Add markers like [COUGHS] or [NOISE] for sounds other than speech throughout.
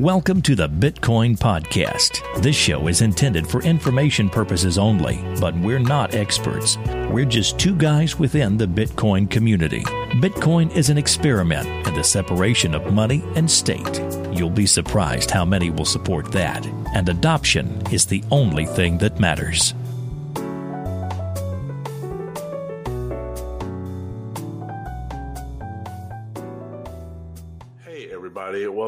Welcome to the Bitcoin Podcast. This show is intended for information purposes only, but we're not experts. We're just two guys within the Bitcoin community. Bitcoin is an experiment in the separation of money and state. You'll be surprised how many will support that. And adoption is the only thing that matters.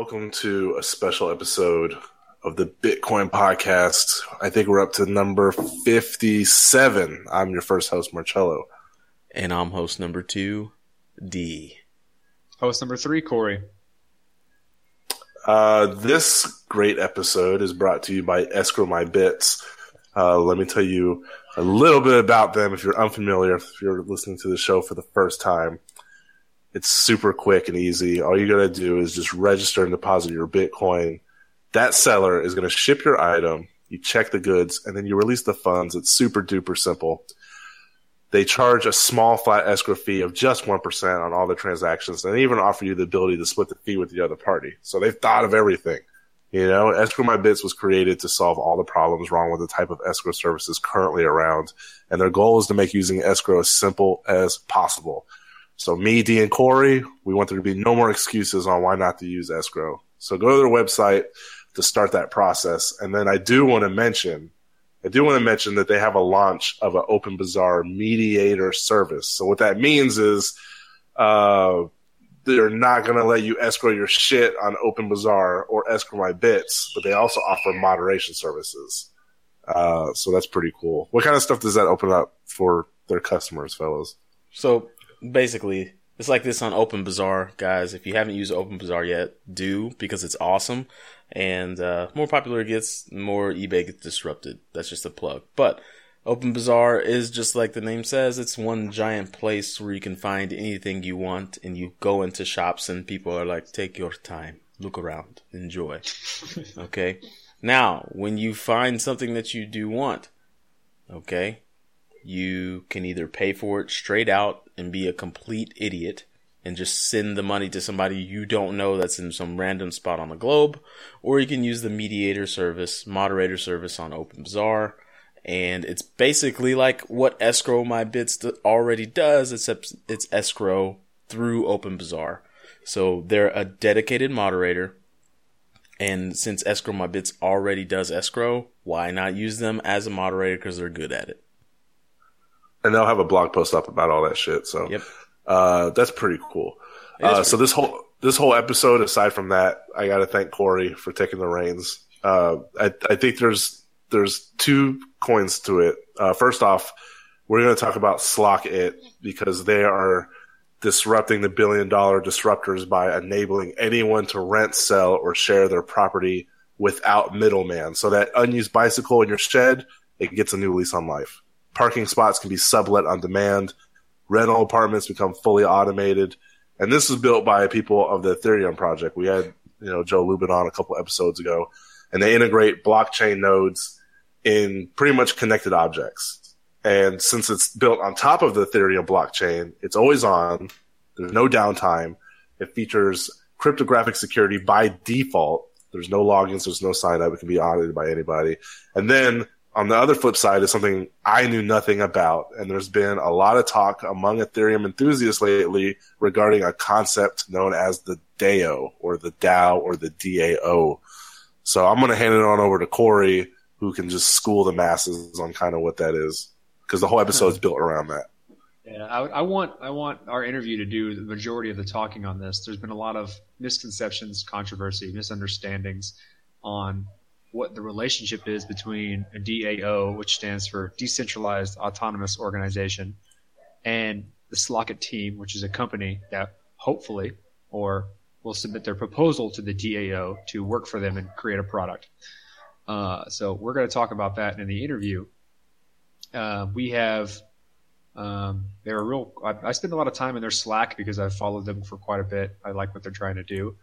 Welcome to a special episode of the Bitcoin podcast. I think we're up to number 57. I'm your first host, Marcello. And I'm host number two, D. Host number three, Corey. Uh, this great episode is brought to you by Escrow My Bits. Uh, let me tell you a little bit about them if you're unfamiliar, if you're listening to the show for the first time. It's super quick and easy. All you got to do is just register and deposit your Bitcoin. That seller is going to ship your item. You check the goods and then you release the funds. It's super duper simple. They charge a small flat escrow fee of just 1% on all the transactions and they even offer you the ability to split the fee with the other party. So they've thought of everything. You know, Escrow My Bits was created to solve all the problems wrong with the type of escrow services currently around. And their goal is to make using escrow as simple as possible. So me, D, and Corey, we want there to be no more excuses on why not to use escrow. So go to their website to start that process. And then I do want to mention, I do want to mention that they have a launch of an Open Bazaar mediator service. So what that means is, uh, they're not going to let you escrow your shit on Open Bazaar or escrow my bits, but they also offer moderation services. Uh, so that's pretty cool. What kind of stuff does that open up for their customers, fellows? So basically, it's like this on Open Bazaar, guys. If you haven't used Open Bazaar yet, do because it's awesome. And uh, more popular it gets, more eBay gets disrupted. That's just a plug. But Open Bazaar is just like the name says. It's one giant place where you can find anything you want, and you go into shops, and people are like, "Take your time, look around, enjoy." [LAUGHS] okay. Now, when you find something that you do want, okay, you can either pay for it straight out and be a complete idiot and just send the money to somebody you don't know that's in some random spot on the globe, or you can use the mediator service, moderator service on OpenBazaar. And it's basically like what Escrow My Bits already does, except it's escrow through OpenBazaar. So they're a dedicated moderator. And since Escrow My Bits already does escrow, why not use them as a moderator because they're good at it? And they'll have a blog post up about all that shit. So yep. uh, that's pretty cool. Uh, pretty so this whole this whole episode, aside from that, I got to thank Corey for taking the reins. Uh, I, I think there's there's two coins to it. Uh, first off, we're going to talk about Slock It because they are disrupting the billion dollar disruptors by enabling anyone to rent, sell, or share their property without middleman. So that unused bicycle in your shed, it gets a new lease on life. Parking spots can be sublet on demand. Rental apartments become fully automated. And this is built by people of the Ethereum project. We had, you know, Joe Lubin on a couple episodes ago, and they integrate blockchain nodes in pretty much connected objects. And since it's built on top of the Ethereum blockchain, it's always on. There's no downtime. It features cryptographic security by default. There's no logins. There's no sign up. It can be audited by anybody. And then on the other flip side is something I knew nothing about. And there's been a lot of talk among Ethereum enthusiasts lately regarding a concept known as the DAO or the DAO or the DAO. So I'm going to hand it on over to Corey, who can just school the masses on kind of what that is. Because the whole episode is built around that. Yeah, I, I, want I want our interview to do the majority of the talking on this. There's been a lot of misconceptions, controversy, misunderstandings on what the relationship is between a DAO, which stands for Decentralized Autonomous Organization, and the Slockit team, which is a company that hopefully or will submit their proposal to the DAO to work for them and create a product. Uh, so we're going to talk about that in the interview. Uh, we have um, they're a real. I, I, spend a lot of time in their Slack because I've followed them for quite a bit. I like what they're trying to do.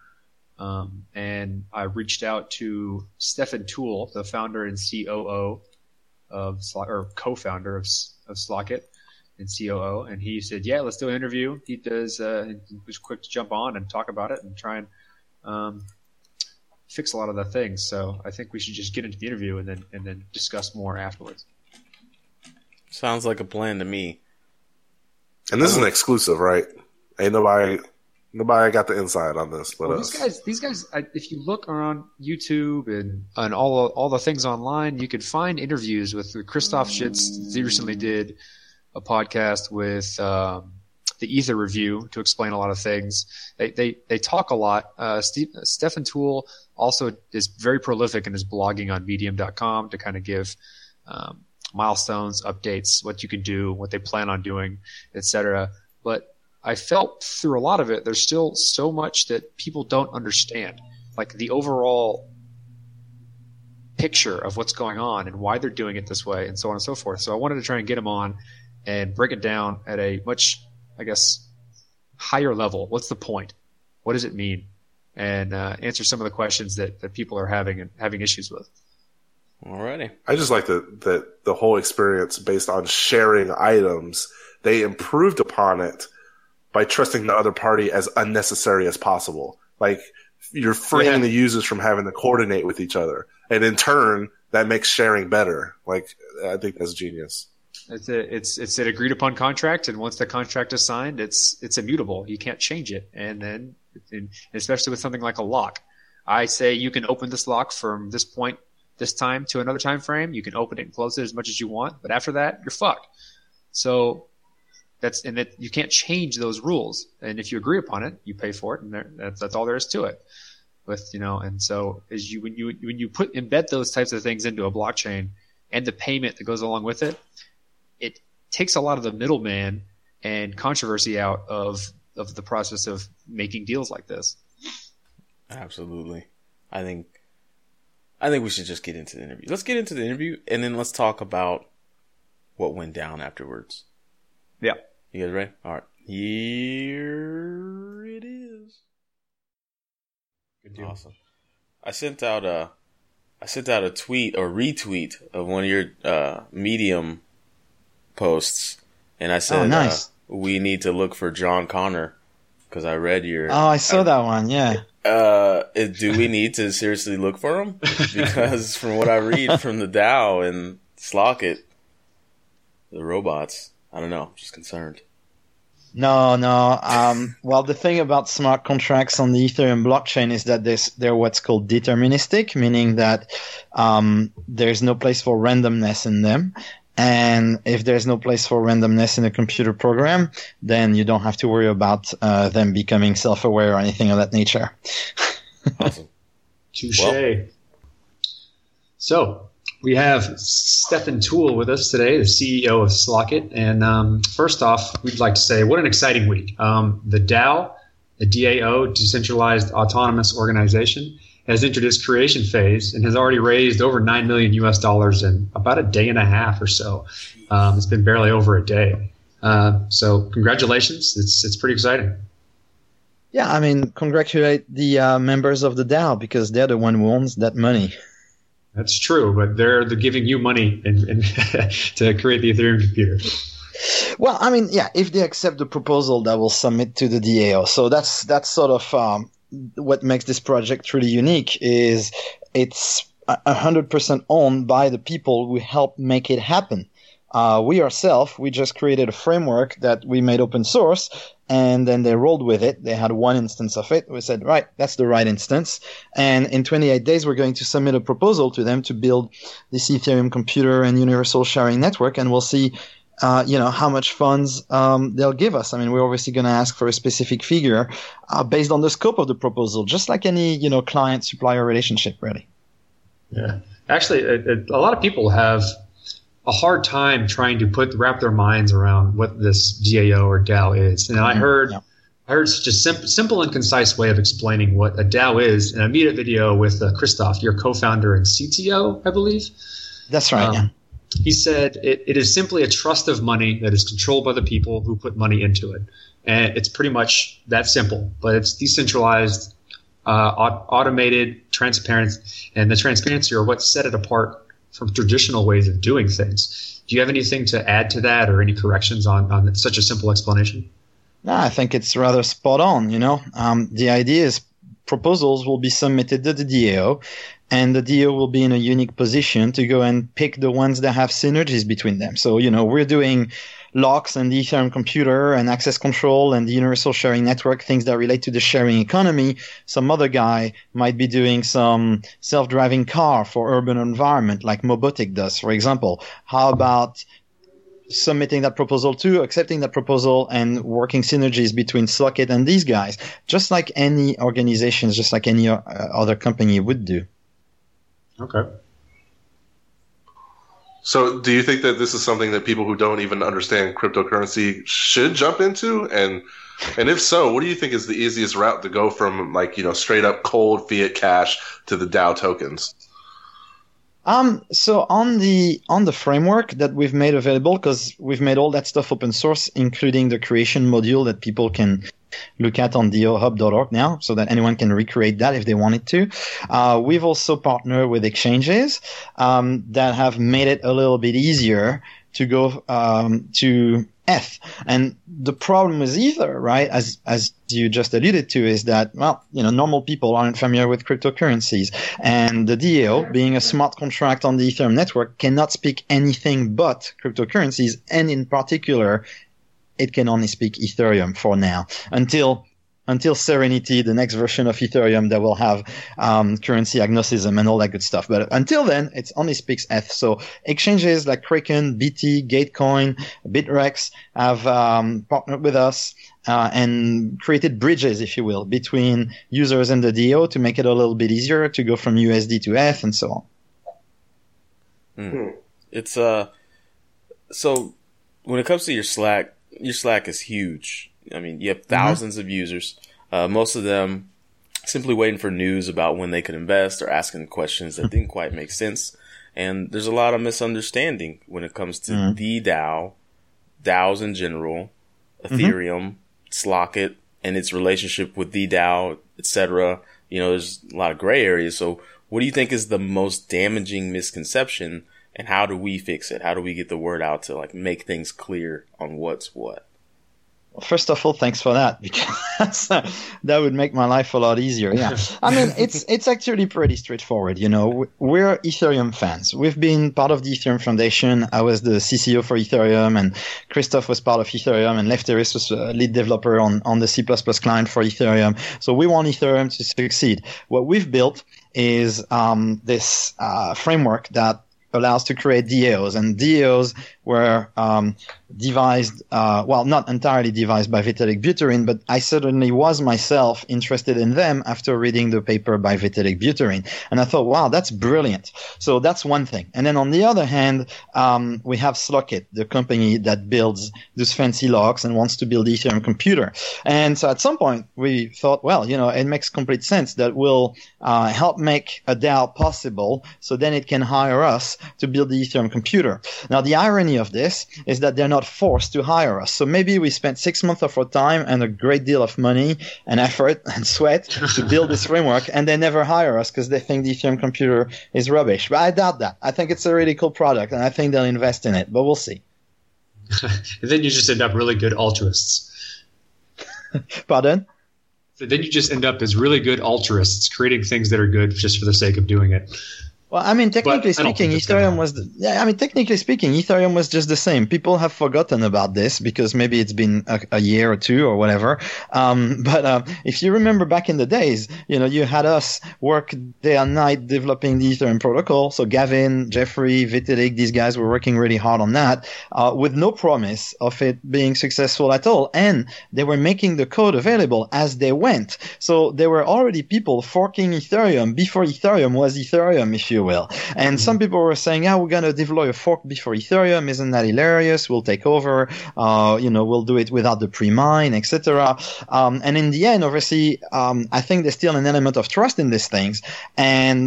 Um, and I reached out to Stephan Tual, the founder and COO of or co-founder of, of Slockit and COO, and he said, "Yeah, let's do an interview." He does. Uh, was quick to jump on and talk about it and try and um, fix a lot of the things. So I think we should just get into the interview and then and then discuss more afterwards. Sounds like a plan to me. And this is an exclusive, right? Ain't nobody nobody got the inside on this. But well, these guys, these guys, if you look around YouTube and and all all the things online, you can find interviews with Christoph Jentzsch. He recently did a podcast with um, the Ether Review to explain a lot of things. They they they talk a lot. Uh, Steve, Stephan Tual also is very prolific in his blogging on Medium.com to kind of give. Um, milestones, updates, what you can do, what they plan on doing, etc. But I felt through a lot of it, there's still so much that people don't understand. Like the overall picture of what's going on and why they're doing it this way and so on and so forth. So I wanted to try and get them on and break it down at a much, I guess, higher level. What's the point? What does it mean? And uh, answer some of the questions that, that people are having and having issues with. Alrighty. I just like the, the the whole experience based on sharing items. They improved upon it by trusting the other party as unnecessary as possible. Like you're freeing yeah. the users from having to coordinate with each other, and in turn, that makes sharing better. Like I think that's genius. It's a, it's it's an agreed upon contract, and once the contract is signed, it's it's immutable. You can't change it, and then and especially with something like a lock, I say you can open this lock from this point this time to another time frame. You can open it and close it as much as you want, but after that, you're fucked. So that's and that you can't change those rules. And if you agree upon it, you pay for it, and that's that's all there is to it. With you know, and so as you when you when you put embed those types of things into a blockchain and the payment that goes along with it, it takes a lot of the middleman and controversy out of of the process of making deals like this. Absolutely, I think I think we should just get into the interview. Let's get into the interview and then let's talk about what went down afterwards. Yeah. You guys ready? All right. Here it is. Good deal. Awesome. I sent out a I sent out a tweet or retweet of one of your uh, Medium posts, and I said, oh, nice. uh, "We need to look for John Connor." Because I read your. Oh, I saw I, that one. Yeah. Uh, do we [LAUGHS] need to seriously look for him? [LAUGHS] Because from what I read from the DAO and Slockit, the robots, I don't know. I'm just concerned. No, no. Um, well, the thing about smart contracts on the Ethereum blockchain is that they're what's called deterministic, meaning that um, there's no place for randomness in them. And if there's no place for randomness in a computer program, then you don't have to worry about uh, them becoming self-aware or anything of that nature. [LAUGHS] awesome. Touche. Well. So we have Stephan Tual with us today, the CEO of Slockit. And um, first off, we'd like to say what an exciting week. Um, the DAO, the DAO, Decentralized Autonomous Organization, has entered its creation phase and has already raised over 9 million US dollars in about a day and a half or so. Um, it's been barely over a day. Uh, so congratulations. It's, it's pretty exciting. Yeah, I mean, congratulate the uh, members of the DAO because they're the one who owns that money. That's true, but they're, they're giving you money in [LAUGHS] to create the Ethereum computer. Well, I mean, yeah, if they accept the proposal that will submit to the DAO, so that's that's sort of um, what makes this project really unique is it's 100% owned by the people who help make it happen. Uh, we ourselves, we just created a framework that we made open source and then they rolled with it. They had one instance of it. We said, right, that's the right instance. And in 28 days, we're going to submit a proposal to them to build this Ethereum computer and universal sharing network. And we'll see uh, you know, how much funds um, they'll give us. I mean, we're obviously going to ask for a specific figure uh, based on the scope of the proposal, just like any, you know, client supplier relationship, really. Yeah. Actually, it, a lot of people have a hard time trying to put wrap their minds around what this DAO or DAO is. And mm-hmm. I heard yeah. I heard such a simple, simple and concise way of explaining what a DAO is in a media video with uh, Christoph, your co-founder and CTO, I believe. That's right. Um, yeah he said it, it is simply a trust of money that is controlled by the people who put money into it. And it's pretty much that simple, but it's decentralized, uh, automated, transparent, and the transparency are what set it apart from traditional ways of doing things. Do you have anything to add to that or any corrections on, on such a simple explanation? No, I think it's rather spot on. You know, um, the idea is proposals will be submitted to the DAO, and the DAO will be in a unique position to go and pick the ones that have synergies between them. So, you know, we're doing locks and the Ethereum computer and access control and the universal sharing network, things that relate to the sharing economy. Some other guy might be doing some self-driving car for urban environment like Mobotic does, for example. How about submitting that proposal to, accepting that proposal, and working synergies between Slockit and these guys, just like any organizations, just like any uh, other company would do. Okay. So, do you think that this is something that people who don't even understand cryptocurrency should jump into? And and if so, what do you think is the easiest route to go from like you know straight up cold fiat cash to the DAO tokens? Um, so on the on the framework that we've made available, because we've made all that stuff open source, including the creation module that people can look at on daohub.org now so that anyone can recreate that if they wanted to. Uh, we've also partnered with exchanges um, that have made it a little bit easier to go um, to ETH. And the problem with Ether, right, as as you just alluded to, is that well, you know, normal people aren't familiar with cryptocurrencies, and the DAO, being a smart contract on the Ethereum network, cannot speak anything but cryptocurrencies, and in particular it can only speak Ethereum for now until until Serenity, the next version of Ethereum that will have um, currency agnosticism and all that good stuff. But until then, it only speaks ETH. So exchanges like Kraken, BT, Gatecoin, Bittrex have um, partnered with us uh, and created bridges, if you will, between users and the DAO to make it a little bit easier to go from USD to ETH and so on. Hmm. It's uh, so when it comes to your Slack your Slack is huge. I mean, you have 1000s mm-hmm. of users. Uh, most of them simply waiting for news about when they could invest or asking questions that didn't quite make sense. And there's a lot of misunderstanding when it comes to mm-hmm. the DAO, DAOs in general, mm-hmm. Ethereum, mm-hmm. Slockit, and its relationship with the DAO, etc. You know, there's a lot of gray areas. So, what do you think is the most damaging misconception and how do we fix it? How do we get the word out to like make things clear on what's what? Well, first of all, thanks for that because [LAUGHS] that would make my life a lot easier. Yeah, [LAUGHS] I mean it's it's actually pretty straightforward. You know, we're Ethereum fans. We've been part of the Ethereum Foundation. I was the CCO for Ethereum, and Christoph was part of Ethereum, and Lefteris was a lead developer on on the C++ client for Ethereum. So we want Ethereum to succeed. What we've built is um, this uh, framework that allows to create DAOs, and DAOs were um, devised, uh, well, not entirely devised by Vitalik Buterin, but I certainly was myself interested in them after reading the paper by Vitalik Buterin. And I thought, wow, that's brilliant. So that's one thing. And then on the other hand, um, we have Slockit, the company that builds those fancy locks and wants to build Ethereum computer. And so at some point we thought, well, you know, it makes complete sense that we'll uh, help make a DAO possible so then it can hire us to build the Ethereum computer. Now the irony of this is that they're not forced to hire us. So maybe we spent six months of our time and a great deal of money and effort [LAUGHS] and sweat to build this [LAUGHS] framework, and they never hire us because they think the Ethereum computer is rubbish. But I doubt that. I think it's a really cool product, and I think they'll invest in it. But we'll see. and [LAUGHS] then you just end up really good altruists. Pardon? So then you just end up as really good altruists, creating things that are good just for the sake of doing it. Well, I mean, technically speaking, Ethereum was the, yeah. I mean, technically speaking, Ethereum was just the same. People have forgotten about this because maybe it's been a, a year or two or whatever. Um, [LAUGHS] but uh, if you remember back in the days, you know, you had us work day and night developing the Ethereum protocol. So Gavin, Jeffrey, Vitalik, these guys were working really hard on that uh, with no promise of it being successful at all, and they were making the code available as they went. So there were already people forking Ethereum before Ethereum was Ethereum, if you you will. And mm-hmm. some people were saying, "Yeah, we're gonna deploy a fork before Ethereum. Isn't that hilarious? We'll take over. Uh, you know, we'll do it without the pre-mine, etc." Um, and in the end, obviously, um, I think there's still an element of trust in these things, and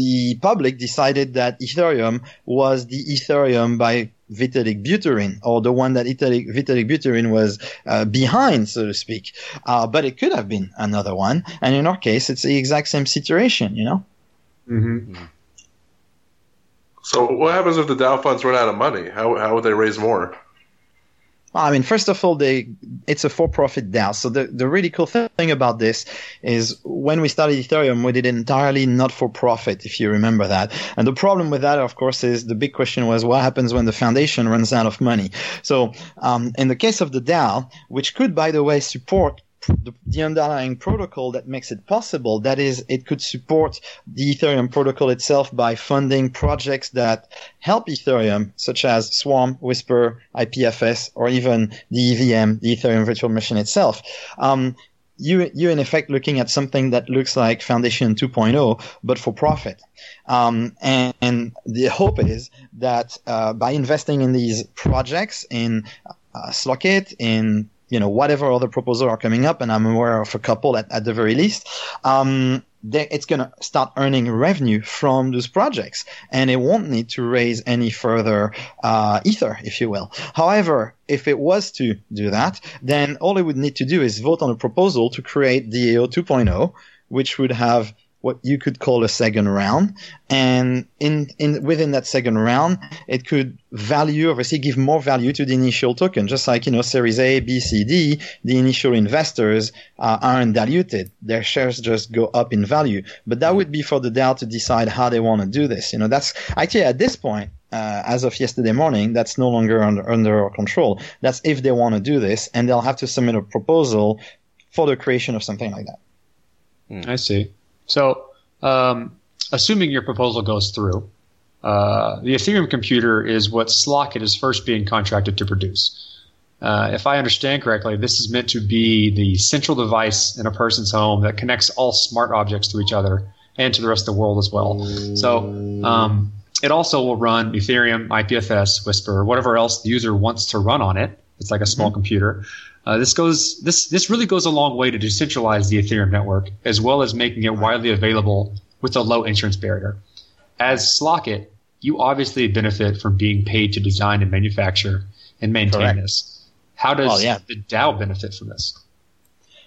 the public decided that Ethereum was the Ethereum by Vitalik Buterin, or the one that Vitalik, Vitalik Buterin was uh, behind, so to speak. Uh, but it could have been another one. And in our case, it's the exact same situation, you know? Mm-hmm. So what happens if the DAO funds run out of money? How how would they raise more? Well, I mean, first of all, they it's a for-profit DAO. So the, the really cool thing about this is when we started Ethereum, we did entirely not for profit, if you remember that. And the problem with that, of course, is the big question was what happens when the foundation runs out of money. So um, in the case of the DAO, which could, by the way, support the, the, underlying protocol that makes it possible. That is, it could support the Ethereum protocol itself by funding projects that help Ethereum, such as Swarm, Whisper, IPFS, or even the EVM, the Ethereum virtual machine itself. Um, you, you're in effect looking at something that looks like Foundation 2.0, but for profit. Um, and, and, the hope is that uh, by investing in these projects, in uh, Slockit, in you know whatever other proposals are coming up, and I'm aware of a couple at, at the very least. Um, it's going to start earning revenue from those projects, and it won't need to raise any further uh, ether, if you will. However, if it was to do that, then all it would need to do is vote on a proposal to create DAO 2.0, which would have what you could call a second round. And in, in, within that second round, it could value, obviously give more value to the initial token, just like, you know, series A, B, C, D, the initial investors uh, aren't diluted. Their shares just go up in value. But that would be for the DAO to decide how they want to do this. You know, that's actually at this point, uh, as of yesterday morning, that's no longer under, under our control. That's if they want to do this, and they'll have to submit a proposal for the creation of something like that. Hmm. I see. So, um, assuming your proposal goes through, uh, the Ethereum computer is what Slockit is first being contracted to produce. Uh, if I understand correctly, this is meant to be the central device in a person's home that connects all smart objects to each other and to the rest of the world as well. So um, it also will run Ethereum, IPFS, Whisper, whatever else the user wants to run on it. It's like a small mm-hmm. computer. Uh, this goes this this really goes a long way to decentralize the Ethereum network, as well as making it widely available with a low entrance barrier. As Slockit, you obviously benefit from being paid to design and manufacture and maintain Correct. this. How does well, yeah. the DAO benefit from this?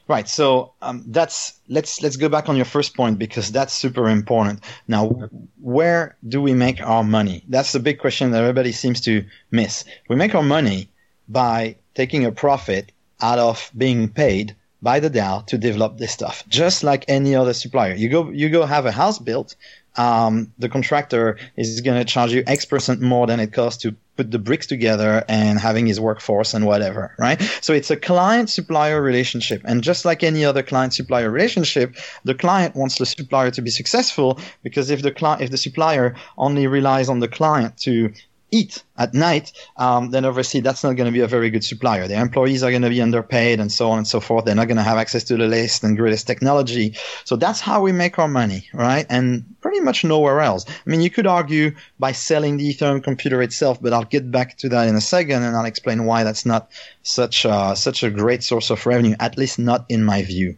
Right. So um, that's let's let's go back on your first point because that's super important. Now, where do we make our money? That's the big question that everybody seems to miss. We make our money by taking a profit out of being paid by the DAO to develop this stuff, just like any other supplier. You go, you go have a house built. Um, the contractor is going to charge you X percent more than it costs to put the bricks together and having his workforce and whatever, right? So it's a client supplier relationship. And just like any other client supplier relationship, the client wants the supplier to be successful because if the client, if the supplier only relies on the client to eat at night, um, then obviously that's not going to be a very good supplier. The employees are going to be underpaid and so on and so forth. They're not going to have access to the latest and greatest technology. So that's how we make our money, right? And pretty much nowhere else. I mean, you could argue by selling the Ethereum computer itself, but I'll get back to that in a second and I'll explain why that's not such a, such a great source of revenue, at least not in my view.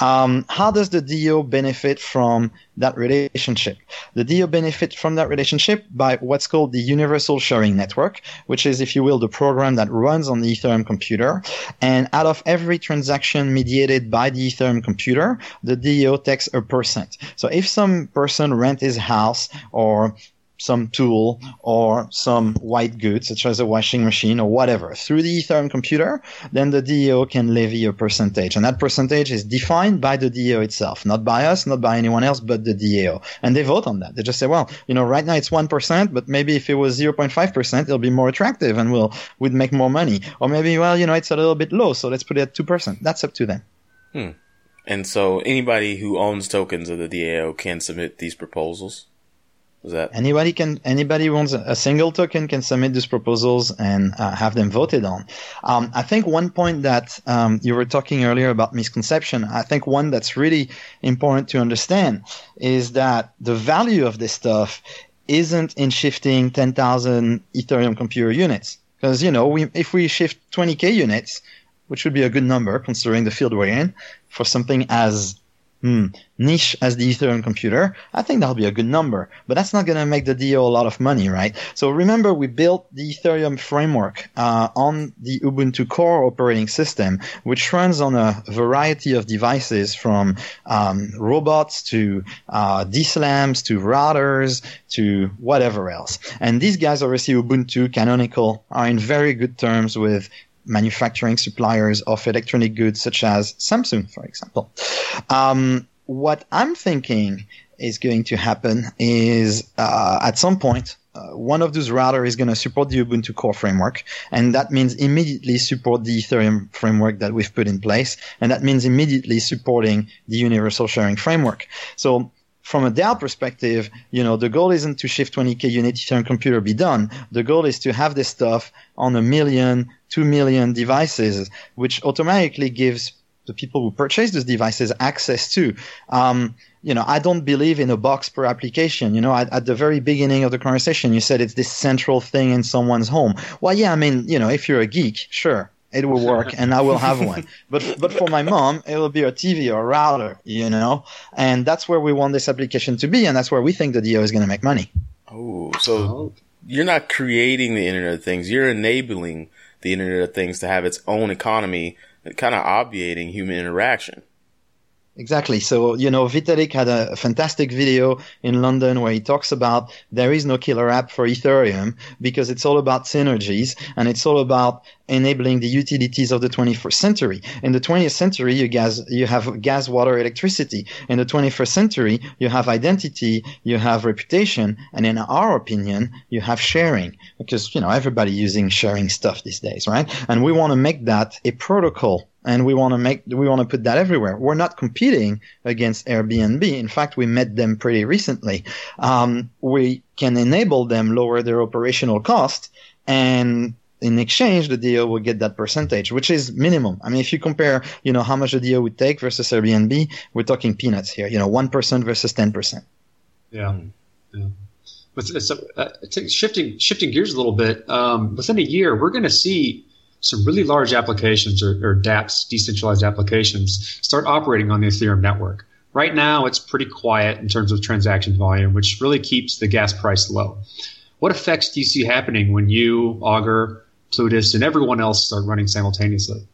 Um, how does the DAO benefit from that relationship? The DAO benefit from that relationship by what's called the universal sharing network, which is, if you will, the program that runs on the Ethereum computer. And out of every transaction mediated by the Ethereum computer, the DAO takes a percent. So if some person rent his house or some tool or some white goods, such as a washing machine or whatever, through the Ethereum computer, then the DAO can levy a percentage. And that percentage is defined by the DAO itself, not by us, not by anyone else, but the DAO. And they vote on that. They just say, well, you know, right now it's 1%, but maybe if it was 0.5%, it'll be more attractive and we'll, we'd make more money. Or maybe, well, you know, it's a little bit low, so let's put it at 2%. That's up to them. Hmm. And so anybody who owns tokens of the DAO can submit these proposals? That anybody can anybody wants a single token can submit these proposals and uh, have them voted on. Um, I think one point that um, you were talking earlier about misconception. I think one that's really important to understand is that the value of this stuff isn't in shifting 10,000 Ethereum computer units. Because, you know, we, if we shift 20k units, which would be a good number considering the field we're in, for something as hmm, niche as the Ethereum computer, I think that'll be a good number. But that's not going to make the DAO a lot of money, right? So remember, we built the Ethereum framework uh, on the Ubuntu core operating system, which runs on a variety of devices from um, robots to uh, DSLAMs to routers to whatever else. And these guys, obviously, Ubuntu, Canonical, are in very good terms with manufacturing suppliers of electronic goods such as Samsung, for example. Um, what I'm thinking is going to happen is uh, at some point, uh, one of those routers is going to support the Ubuntu core framework, and that means immediately support the Ethereum framework that we've put in place, and that means immediately supporting the universal sharing framework. So from a DAO perspective, you know, the goal isn't to shift 20k unit Ethereum computer be done. The goal is to have this stuff on a million, two million devices, which automatically gives the people who purchase those devices access to. Um, you know, I don't believe in a box per application. You know, at, at, the very beginning of the conversation, you said it's this central thing in someone's home. Well, yeah, I mean, you know, if you're a geek, sure, it will work and I will have one. [LAUGHS] But, but for my mom, it will be a TV or a router, you know, and that's where we want this application to be. And that's where we think the DAO is going to make money. Oh, so oh. you're not creating the Internet of Things. You're enabling the Internet of Things to have its own economy kind of obviating human interaction. Exactly. So, you know, Vitalik had a fantastic video in London where he talks about there is no killer app for Ethereum because it's all about synergies and it's all about enabling the utilities of the 21st century. In the 20th century, you gas, you have gas, water, electricity. In the 21st century, you have identity, you have reputation, and in our opinion, you have sharing because, you know, everybody using sharing stuff these days, right? And we want to make that a protocol and we want to make we want to put that everywhere. We're not competing against Airbnb. In fact, we met them pretty recently. Um, we can enable them lower their operational cost, and in exchange, the DAO will get that percentage, which is minimum. I mean, if you compare, you know, how much the DAO would take versus Airbnb, we're talking peanuts here. You know, one percent versus ten percent. Yeah. yeah. But it's, uh, shifting shifting gears a little bit. Um, within a year, we're going to see some really large applications or, or dApps, decentralized applications, start operating on the Ethereum network. Right now, it's pretty quiet in terms of transaction volume, which really keeps the gas price low. What effects do you see happening when you, Augur, Plutus, and everyone else start running simultaneously?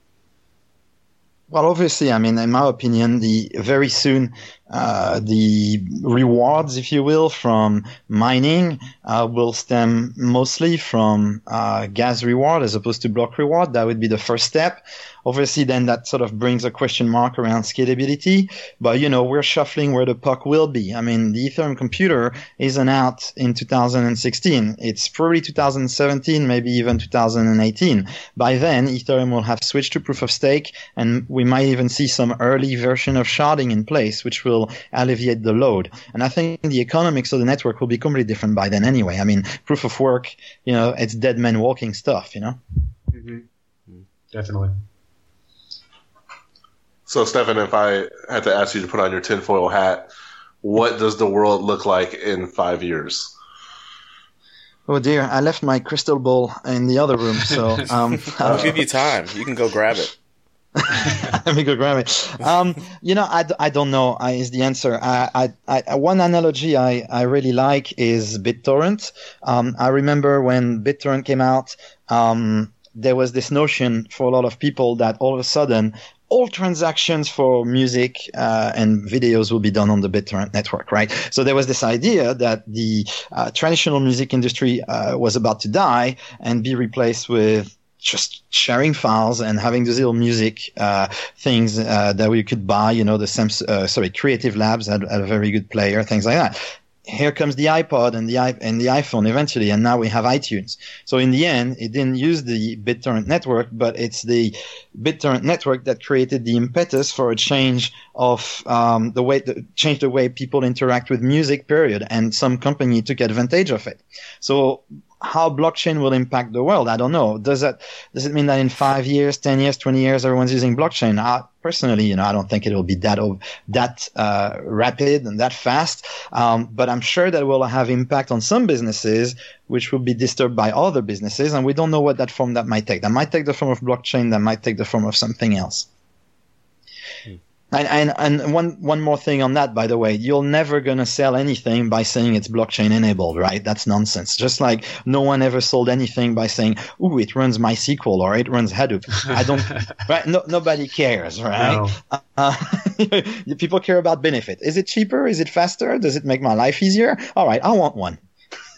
Well, obviously, I mean, in my opinion, the very soon uh, the rewards, if you will, from mining uh, will stem mostly from uh, gas reward as opposed to block reward. That would be the first step. Obviously, then that sort of brings a question mark around scalability. But you know, we're shuffling where the puck will be. I mean, the Ethereum computer isn't out in 2016. It's probably 2017, maybe even 2018. By then, Ethereum will have switched to proof of stake, and we might even see some early version of sharding in place, which will alleviate the load. And I think the economics of the network will be completely different by then anyway. I mean, proof of work, you know, it's dead men walking stuff, you know? Mm-hmm. Definitely. So, Stephan, if I had to ask you to put on your tinfoil hat, what does the world look like in five years? Oh dear, I left my crystal ball in the other room, so [LAUGHS] um, I'll give you time. You can go grab it. [LAUGHS] Let me go grab it. Um, you know, I, I don't know. I, is the answer. I, I, I, one analogy I, I really like is BitTorrent. Um, I remember when BitTorrent came out, um, there was this notion for a lot of people that all of a sudden all transactions for music uh, and videos will be done on the BitTorrent network, right? So there was this idea that the uh, traditional music industry uh, was about to die and be replaced with just sharing files and having these little music uh, things uh, that we could buy. You know, the Sams- uh, sorry, Creative Labs had, had, a very good player, things like that. Here comes the iPod and the and the iPhone eventually, and now we have iTunes. So in the end, it didn't use the BitTorrent network, but it's the BitTorrent network that created the impetus for a change of um, the way, the, change the way people interact with music. Period, and some company took advantage of it. So how blockchain will impact the world. I don't know. Does that does it mean that in five years, ten years, twenty years, everyone's using blockchain? I, personally, you know, I don't think it will be that that uh, rapid and that fast. Um, but I'm sure that will have impact on some businesses, which will be disturbed by other businesses, and we don't know what that form that might take. That might take the form of blockchain. That might take the form of something else. And, and, and one, one more thing on that, by the way, you're never going to sell anything by saying it's blockchain enabled, right? That's nonsense. Just like no one ever sold anything by saying, ooh, it runs MySQL or it runs Hadoop. I don't, [LAUGHS] right? No, nobody cares, right? No. Uh, [LAUGHS] people care about benefit. Is it cheaper? Is it faster? Does it make my life easier? All right. I want one.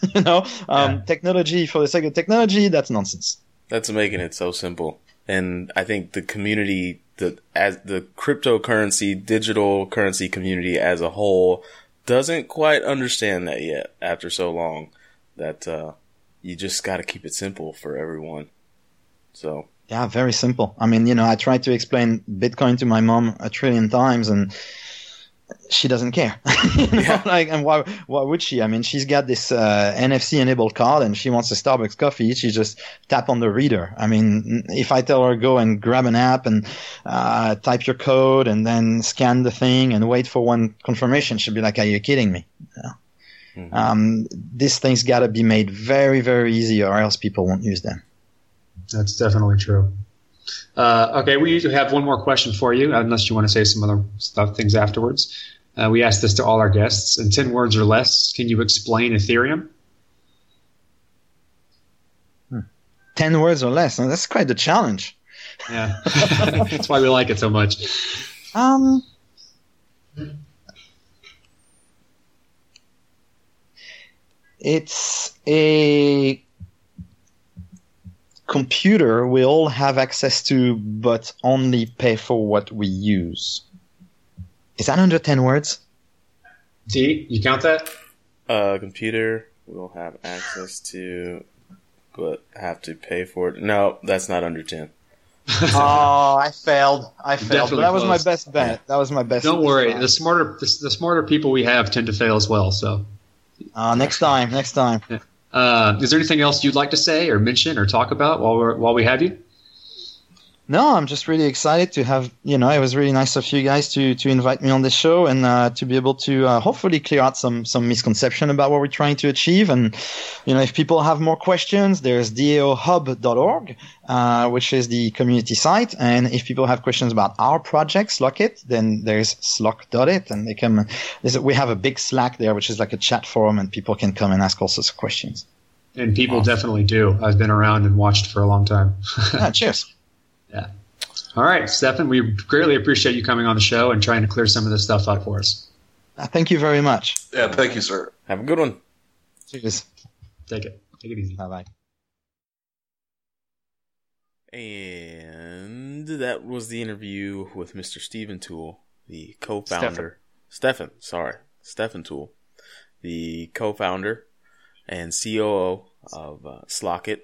[LAUGHS] you know, um, yeah. technology for the sake of technology, that's nonsense. That's making it so simple. and I think the community, the as the cryptocurrency, digital currency community as a whole, doesn't quite understand that yet. After so long, that uh, you just got to keep it simple for everyone. So yeah, very simple. I mean, you know, I tried to explain Bitcoin to my mom a trillion times, and she doesn't care. [LAUGHS] you know? yeah. Like, and why? Why would she? I mean, she's got this uh, NFC enabled card, and she wants a Starbucks coffee. She just tap on the reader. I mean, if I tell her go and grab an app and uh, type your code and then scan the thing and wait for one confirmation, she'll be like, "Are you kidding me?" Yeah. Mm-hmm. Um, these things got to be made very, very easy, or else people won't use them. That's definitely true. Uh, okay, we usually have one more question for you, unless you want to say some other stuff, things afterwards. Uh, we ask this to all our guests. In 10 words or less, can you explain Ethereum? Hmm. 10 words or less. Now, that's quite the challenge. Yeah. [LAUGHS] that's why we like it so much. Um, it's a computer we all have access to, but only pay for what we use. Is that under 10 words? D, you count that? Uh, computer will have access to, but have to pay for it. No, that's not under 10. [LAUGHS] oh, I failed. I failed. that was my best bet. That was my best. Don't worry. The smarter, the, the, smarter people we have tend to fail as well. So, uh, next time. Next time. Uh, is there anything else you'd like to say or mention or talk about while we while we have you? No, I'm just really excited to have, you know, it was really nice of you guys to, to invite me on this show and uh, to be able to uh, hopefully clear out some, some misconception about what we're trying to achieve. And, you know, if people have more questions, there's daohub.org, uh, which is the community site. And if people have questions about our project, Slockit, then there's slock.it and they can, we have a big Slack there, which is like a chat forum and people can come and ask all sorts of questions. And people definitely do. I've been around and watched for a long time. [LAUGHS] yeah, cheers. Yeah. All right, Stephan, we greatly appreciate you coming on the show and trying to clear some of this stuff out for us. Uh, thank you very much. Yeah, thank you, sir. Have a good one. Cheers. Take it. Take it easy. Bye bye. And that was the interview with Mr. Stephen Tual, the co-founder. Stephan, sorry, Stephan Tual, the co-founder and COO of uh, Slockit.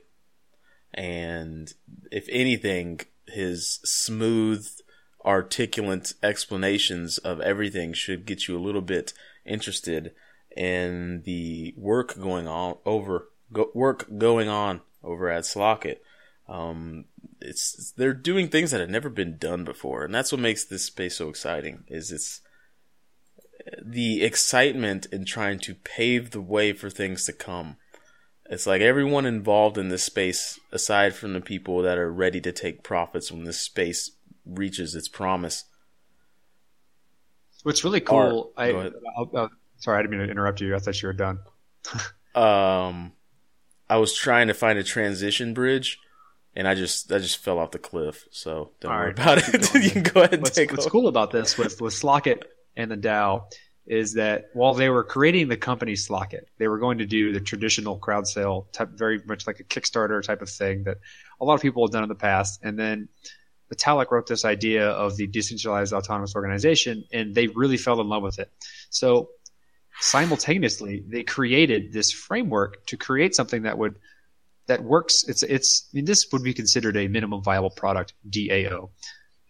And if anything, his smooth, articulate explanations of everything should get you a little bit interested in the work going on over go, work going on over at Slockit. Um, it's they're doing things that have never been done before, and that's what makes this space so exciting. Is it's the excitement in trying to pave the way for things to come. It's like everyone involved in this space, aside from the people that are ready to take profits when this space reaches its promise. What's really cool, I, I, sorry, I didn't mean to interrupt you. I thought you were done. [LAUGHS] um, I was trying to find a transition bridge, and I just I just fell off the cliff. So don't All worry right. about it. [LAUGHS] you can go ahead and what's, take. What's cool about this with with Slockit and the DAO is that while they were creating the company Slockit, they were going to do the traditional crowd sale type, very much like a Kickstarter type of thing that a lot of people have done in the past. And then Vitalik wrote this idea of the decentralized autonomous organization, and they really fell in love with it. So simultaneously, they created this framework to create something that would that works. It's it's I mean, this would be considered a minimum viable product DAO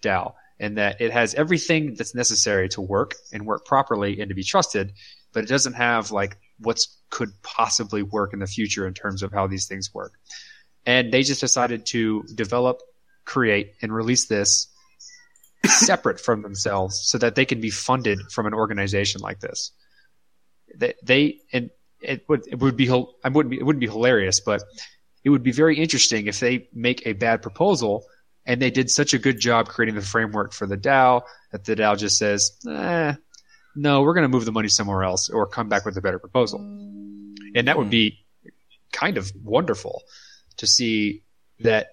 DAO and that it has everything that's necessary to work and work properly and to be trusted, but it doesn't have like what's could possibly work in the future in terms of how these things work. And they just decided to develop, create, and release this separate from themselves so that they can be funded from an organization like this. They, they and it would it would be I wouldn't be, it wouldn't be hilarious, but it would be very interesting if they make a bad proposal and they did such a good job creating the framework for the DAO that the DAO just says, eh, no, we're going to move the money somewhere else or come back with a better proposal. And that would be kind of wonderful to see that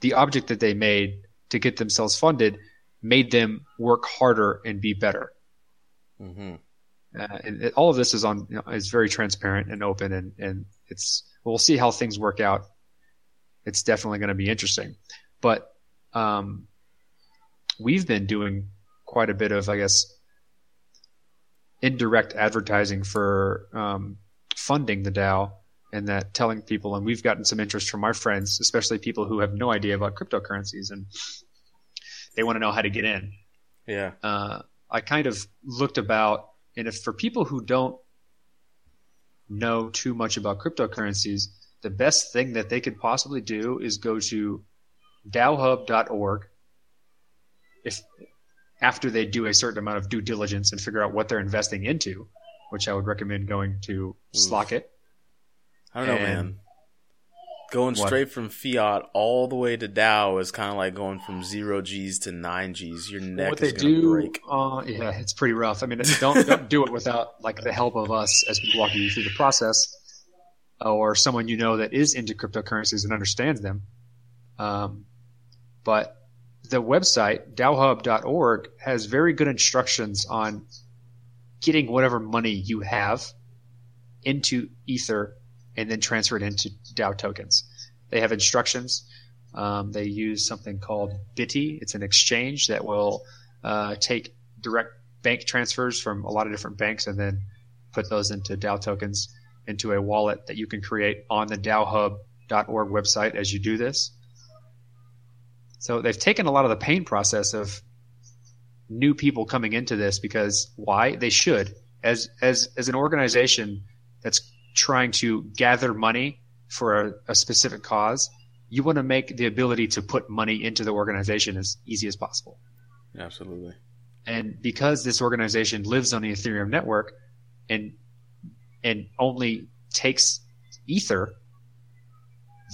the object that they made to get themselves funded made them work harder and be better. Mm-hmm. Uh, and it, all of this is on you know, is very transparent and open, and and it's we'll see how things work out. It's definitely going to be interesting, but um, we've been doing quite a bit of, I guess, indirect advertising for um, funding the DAO and that telling people, and we've gotten some interest from our friends, especially people who have no idea about cryptocurrencies and they want to know how to get in. Yeah. Uh, I kind of looked about, and if for people who don't know too much about cryptocurrencies, the best thing that they could possibly do is go to DAOhub.org. If after they do a certain amount of due diligence and figure out what they're investing into, which I would recommend going to Slockit. I don't know, man. Going What? straight from fiat all the way to DAO is kind of like going from zero G's to nine G's. Your neck what is they gonna break. uh, yeah, it's pretty rough. I mean, [LAUGHS] don't don't do it without like the help of us as we walk you through the process, or someone you know that is into cryptocurrencies and understands them. Um, but the website DAOhub.org has very good instructions on getting whatever money you have into Ether and then transfer it into DAO tokens. They have instructions. Um, they use something called Bity. It's an exchange that will uh, take direct bank transfers from a lot of different banks and then put those into DAO tokens into a wallet that you can create on the DAOhub.org website as you do this. So they've taken a lot of the pain process of new people coming into this because why? They should. As as as an organization that's trying to gather money for a, a specific cause, you want to make the ability to put money into the organization as easy as possible. Absolutely. And because this organization lives on the Ethereum network and and only takes Ether,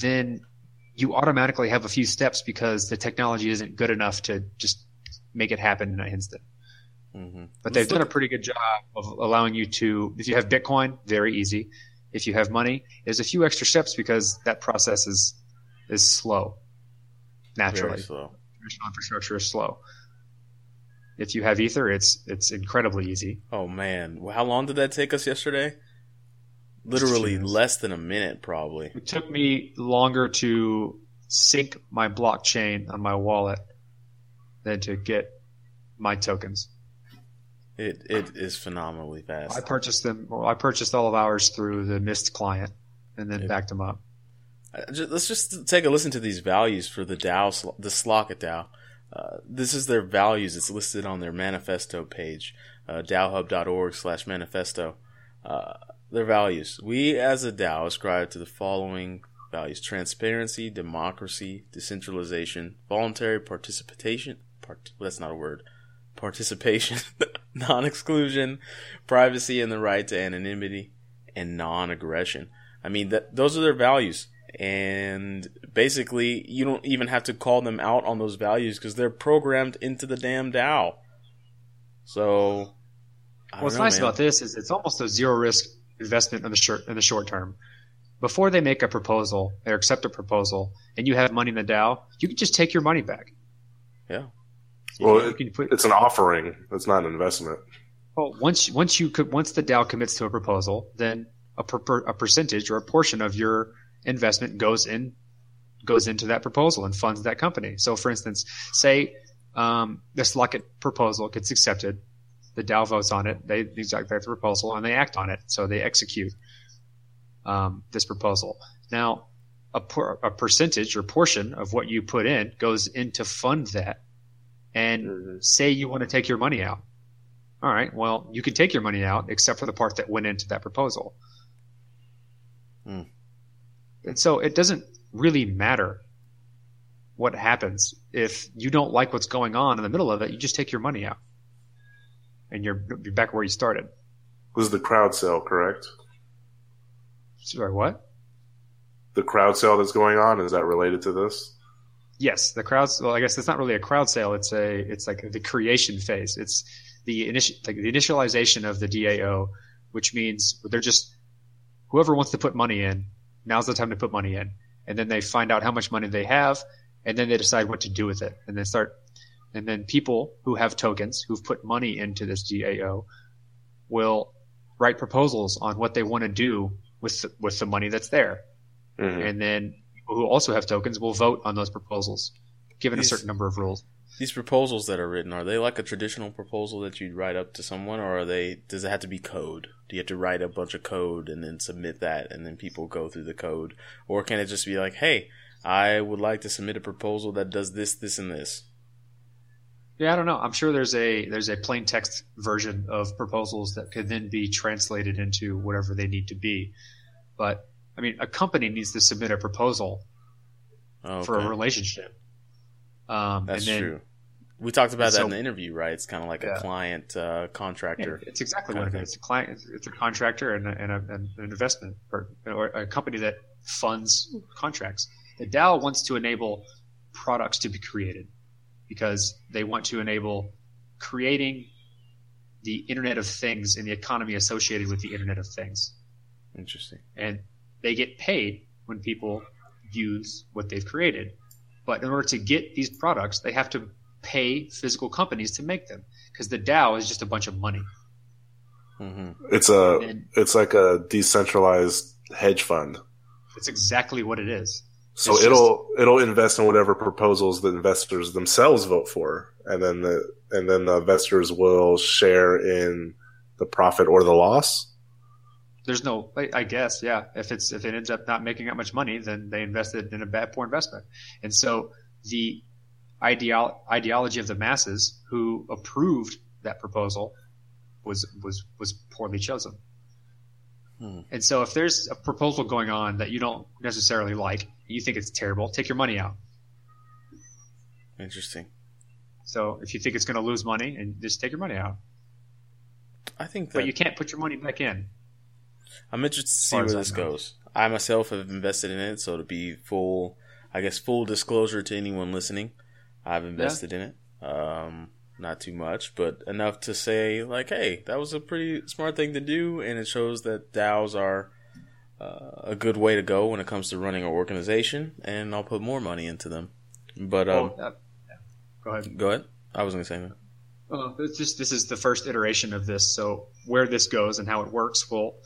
then you automatically have a few steps because the technology isn't good enough to just make it happen in an instant. hmm But they've done a pretty good job of allowing you to, if you have Bitcoin, very easy. If you have money, there's a few extra steps because that process is is slow. Naturally, Very slow. traditional infrastructure is slow. If you have Ether, it's it's incredibly easy. Oh man, how long did that take us yesterday? Literally less than a minute, probably. It took me longer to sync my blockchain on my wallet than to get my tokens. It it is phenomenally fast. I purchased them. Well, I purchased all of ours through the Mist client, and then Yeah. backed them up. Uh, ju- Let's just take a listen to these values for the DAO, the Slockit DAO. Uh, this is their values. It's listed on their manifesto page, uh, DAOhub.org slash manifesto. Uh, their values. We as a DAO ascribe to the following values: transparency, democracy, decentralization, voluntary participation. Part, that's not a word. Participation, [LAUGHS] non-exclusion, privacy, and the right to anonymity, and non-aggression. I mean, that those are their values, and basically, you don't even have to call them out on those values because they're programmed into the damn DAO. So, What's know, nice man. about this is it's almost a zero risk investment in the short in the short term. Before they make a proposal or accept a proposal, and you have money in the DAO, you can just take your money back. Yeah. Well, you it, can put it's an offering. It's not an investment. well, once once you could once the DAO commits to a proposal, then a per, per, a percentage or a portion of your investment goes in goes into that proposal and funds that company. So, for instance, say um, this Slockit proposal gets accepted, the DAO votes on it, they exact the proposal, and they act on it. So they execute um, this proposal. Now, a, per, a percentage or portion of what you put in goes in to fund that. And say you want to take your money out. All right, well, you can take your money out except for the part that went into that proposal. Hmm. And so it doesn't really matter what happens if you don't like what's going on in the middle of it. You just take your money out, and you're, you're back where you started. This is the crowd sale, correct? Sorry, what? The crowd sale that's going on is that related to this? Yes, the crowds. Well, I guess it's not really a crowd sale. It's a it's like the creation phase. It's the initial like the initialization of the DAO, which means they're just whoever wants to put money in. Now's the time to put money in, and then they find out how much money they have, and then they decide what to do with it, and they start. And then people who have tokens who've put money into this DAO will write proposals on what they want to do with the, with the money that's there Mhm. and then people who also have tokens will vote on those proposals. given These- a certain number of rules. These proposals that are written are they like a traditional proposal that you'd write up to someone, or are they? Does it have to be code? Do you have to write a bunch of code and then submit that, and then people go through the code, or can it just be like, hey, I would like to submit a proposal that does this, this, and this? Yeah, I don't know. I'm sure there's a there's a plain text version of proposals that could then be translated into whatever they need to be. But I mean, a company needs to submit a proposal Oh, for a relationship. Um, That's and then true. We talked about that So- in the interview, right? It's kind of like a client uh, contractor. Yeah, it's exactly what it It's a client, it's- it's a contractor and, a, and, a, and an investment or, or a company that funds contracts. The DAO wants to enable products to be created because they want to enable creating the Internet of Things and the economy associated with the Internet of Things. Interesting. And they get paid when people use what they've created. But in order to get these products, they have to pay physical companies to make them because the DAO is just a bunch of money. hmm It's a And it's like a decentralized hedge fund. it's exactly what it is. So It's it'll it'll invest in whatever proposals the investors themselves vote for, and then the and then the investors will share in the profit or the loss. There's no, I, I guess, yeah. If it's if it ends up not making that much money, then they invested in a bad poor investment. And so the ideal ideology of the masses who approved that proposal was was was poorly chosen. Hmm. And so if there's a proposal going on that you don't necessarily like, you think it's terrible, take your money out. Interesting. So if you think it's going to lose money, and just take your money out. I think that But you can't put your money back in. I'm interested to see where this goes. I myself have invested in it, so to be full, I guess full disclosure to anyone listening, I've invested in it. Um, not too much, but enough to say like, hey, that was a pretty smart thing to do, and it shows that DAOs are uh, a good way to go when it comes to running an organization. And I'll put more money into them. But um, Well, uh, yeah. Go ahead. go ahead. I was gonna say that. Well, it's just this is the first iteration of this, so where this goes and how it works will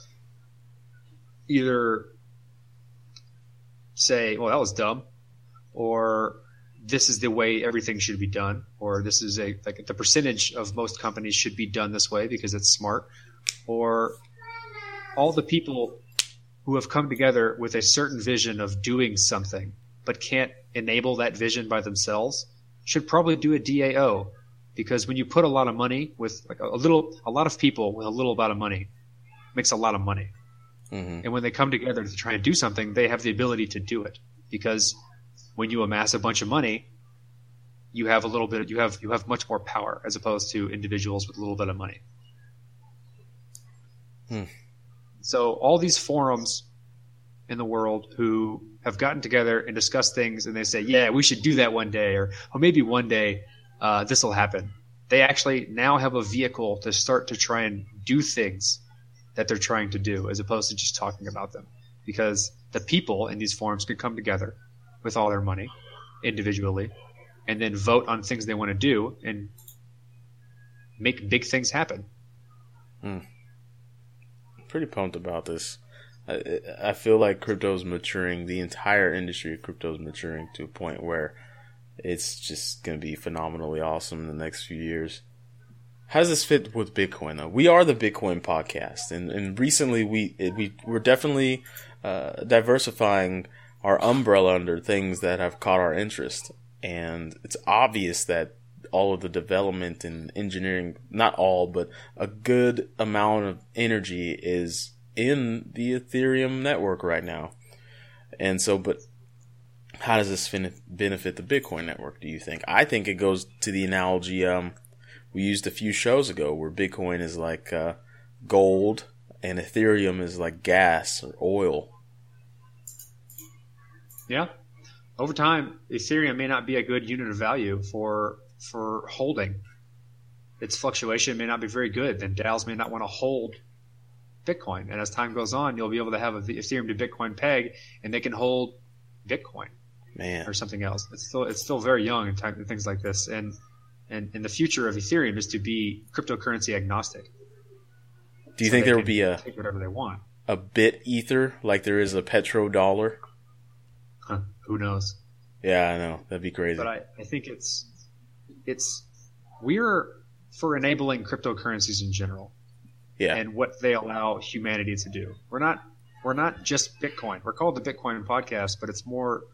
either say, "Well, that was dumb," or "This is the way everything should be done," or "This is a like the percentage of most companies should be done this way because it's smart," or all the people who have come together with a certain vision of doing something but can't enable that vision by themselves should probably do a DAO because when you put a lot of money with like a little a lot of people with a little amount of money makes a lot of money. Hmm and when they come together to try and do something they have the ability to do it. Because when you amass a bunch of money you have a little bit you have you have much more power as opposed to individuals with a little bit of money. Hmm. So all these forums in the world who have gotten together and discussed things and they say yeah we should do that one day or, or maybe one day uh, this will happen. They actually now have a vehicle to start to try and do things that they're trying to do as opposed to just talking about them. Because the people in these forums could come together with all their money individually and then vote on things they want to do and make big things happen pretty pumped about this. I, I feel like crypto's maturing. The entire industry of crypto is maturing to a point where it's just going to be phenomenally awesome in the next few years. How does this fit with Bitcoin though? We are the Bitcoin podcast, and, and recently we we we're definitely uh, diversifying our umbrella under things that have caught our interest, and it's obvious that all of the development and engineering, not all, but a good amount of energy is in the Ethereum network right now. And so, but how does this fin- benefit the Bitcoin network, do you think? I think it goes to the analogy um, we used a few shows ago where Bitcoin is like uh, gold and Ethereum is like gas or oil. Yeah. Over time, Ethereum may not be a good unit of value for for holding. Its fluctuation may not be very good. Then DAOs may not want to hold Bitcoin. And as time goes on, you'll be able to have a Ethereum to Bitcoin peg, and they can hold Bitcoin Man, or something else. It's still it's still very young in time and things like this. And and and the future of Ethereum is to be cryptocurrency agnostic. do you So think there will be a, take whatever they want? a bit ether like there is a petrodollar? Huh, who knows? Yeah, I know that'd be crazy. But I, I think it's it's we're for enabling cryptocurrencies in general yeah, and what they allow humanity to do. We're not we're not just Bitcoin. We're called the Bitcoin podcast, but it's more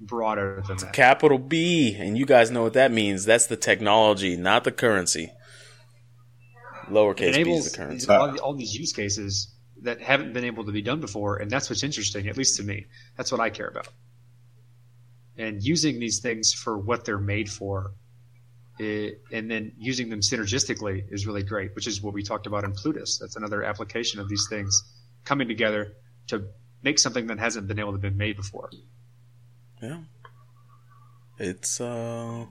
broader than that. capital B, and you guys know what that means. That's the technology, not the currency. Lowercase b is the currency. all, all these use cases that haven't been able to be done before, and that's what's interesting, at least to me. That's what I care about. And using these things for what they're made for, it, and then using them synergistically is really great, which is what we talked about in Plutus. That's another application of these things coming together to make something that hasn't been able to be made before. Yeah, it's uh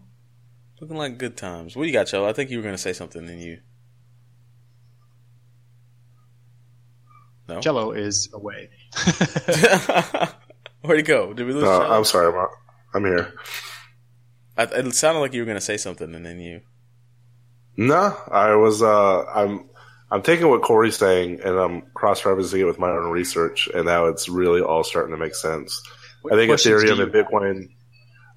looking like good times. What do you got, Chell? I think you were going to say something, and you. No. Cello is away. [LAUGHS] Where'd he go? Did we lose? No, Cello? I'm sorry, I'm, I'm here. I, it sounded like you were going to say something, and then you. No, I was. Uh, I'm. I'm taking what Corey's saying and I'm cross-referencing it with my own research, and now it's really all starting to make sense. What I think Ethereum and Bitcoin.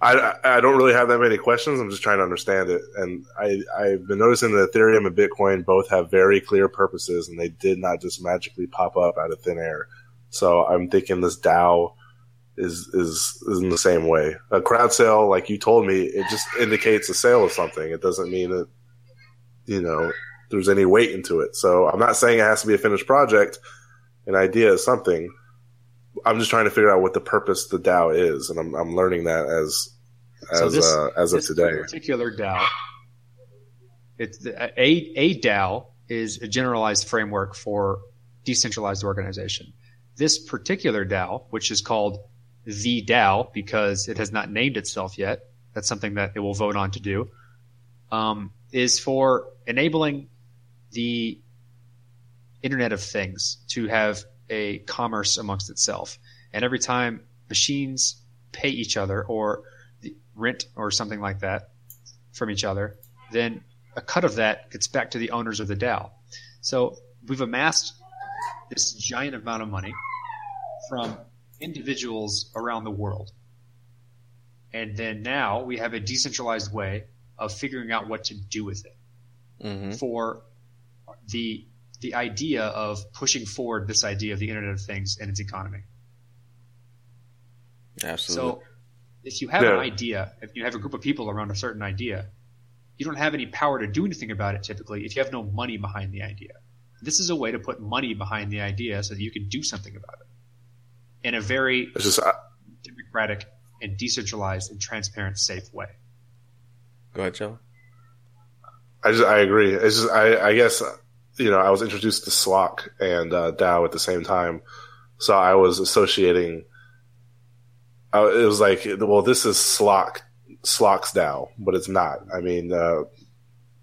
I, I I don't really have that many questions. I'm just trying to understand it, and I I've been noticing that Ethereum and Bitcoin both have very clear purposes, and they did not just magically pop up out of thin air. So I'm thinking this DAO is is is in the same way. A crowd sale, like you told me, it just indicates a sale of something. It doesn't mean that you know there's any weight into it. So I'm not saying it has to be a finished project. An idea is something. I'm just trying to figure out what the purpose the DAO is, and I'm I'm learning that as as So this- uh, as of this today. particular DAO, it's a a DAO is a generalized framework for decentralized organization. This particular DAO, which is called the DAO because it has not named itself yet, that's something that it will vote on to do, um, is for enabling the Internet of Things to have a commerce amongst itself. And every time machines pay each other or rent or something like that from each other, then a cut of that gets back to the owners of the DAO. So we've amassed this giant amount of money from individuals around the world. And then now we have a decentralized way of figuring out what to do with it Mm-hmm. for the the idea of pushing forward this idea of the Internet of Things and its economy. Absolutely. So if you have an idea, if you have a group of people around a certain idea, you don't have any power to do anything about it typically if you have no money behind the idea. This is a way to put money behind the idea so that you can do something about it in a very just I, democratic and decentralized and transparent, safe way. Go ahead, Chell. I just I agree. It's just I I guess you know I was introduced to Slock and uh, DAO at the same time, so I was associating. Uh, it was like, well, this is Slock, Slock's DAO, but it's not. I mean, uh,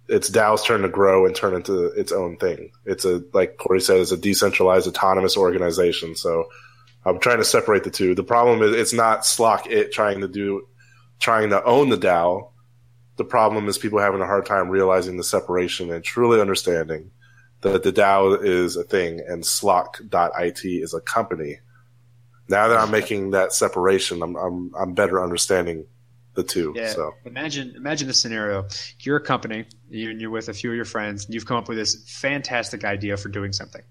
it's DAO's turn to grow and turn into its own thing. It's a like Corey said, it's a decentralized, autonomous organization. So I'm trying to separate the two. The problem is it's not Slock.it trying to do, trying to own the DAO the problem is people having a hard time realizing the separation and truly understanding that the DAO is a thing and Slock.it is a company. Now that I'm making that separation, I'm I'm, I'm better understanding the two. Yeah. So Imagine imagine the scenario. You're a company, you- and you're with a few of your friends, and you've come up with this fantastic idea for doing something.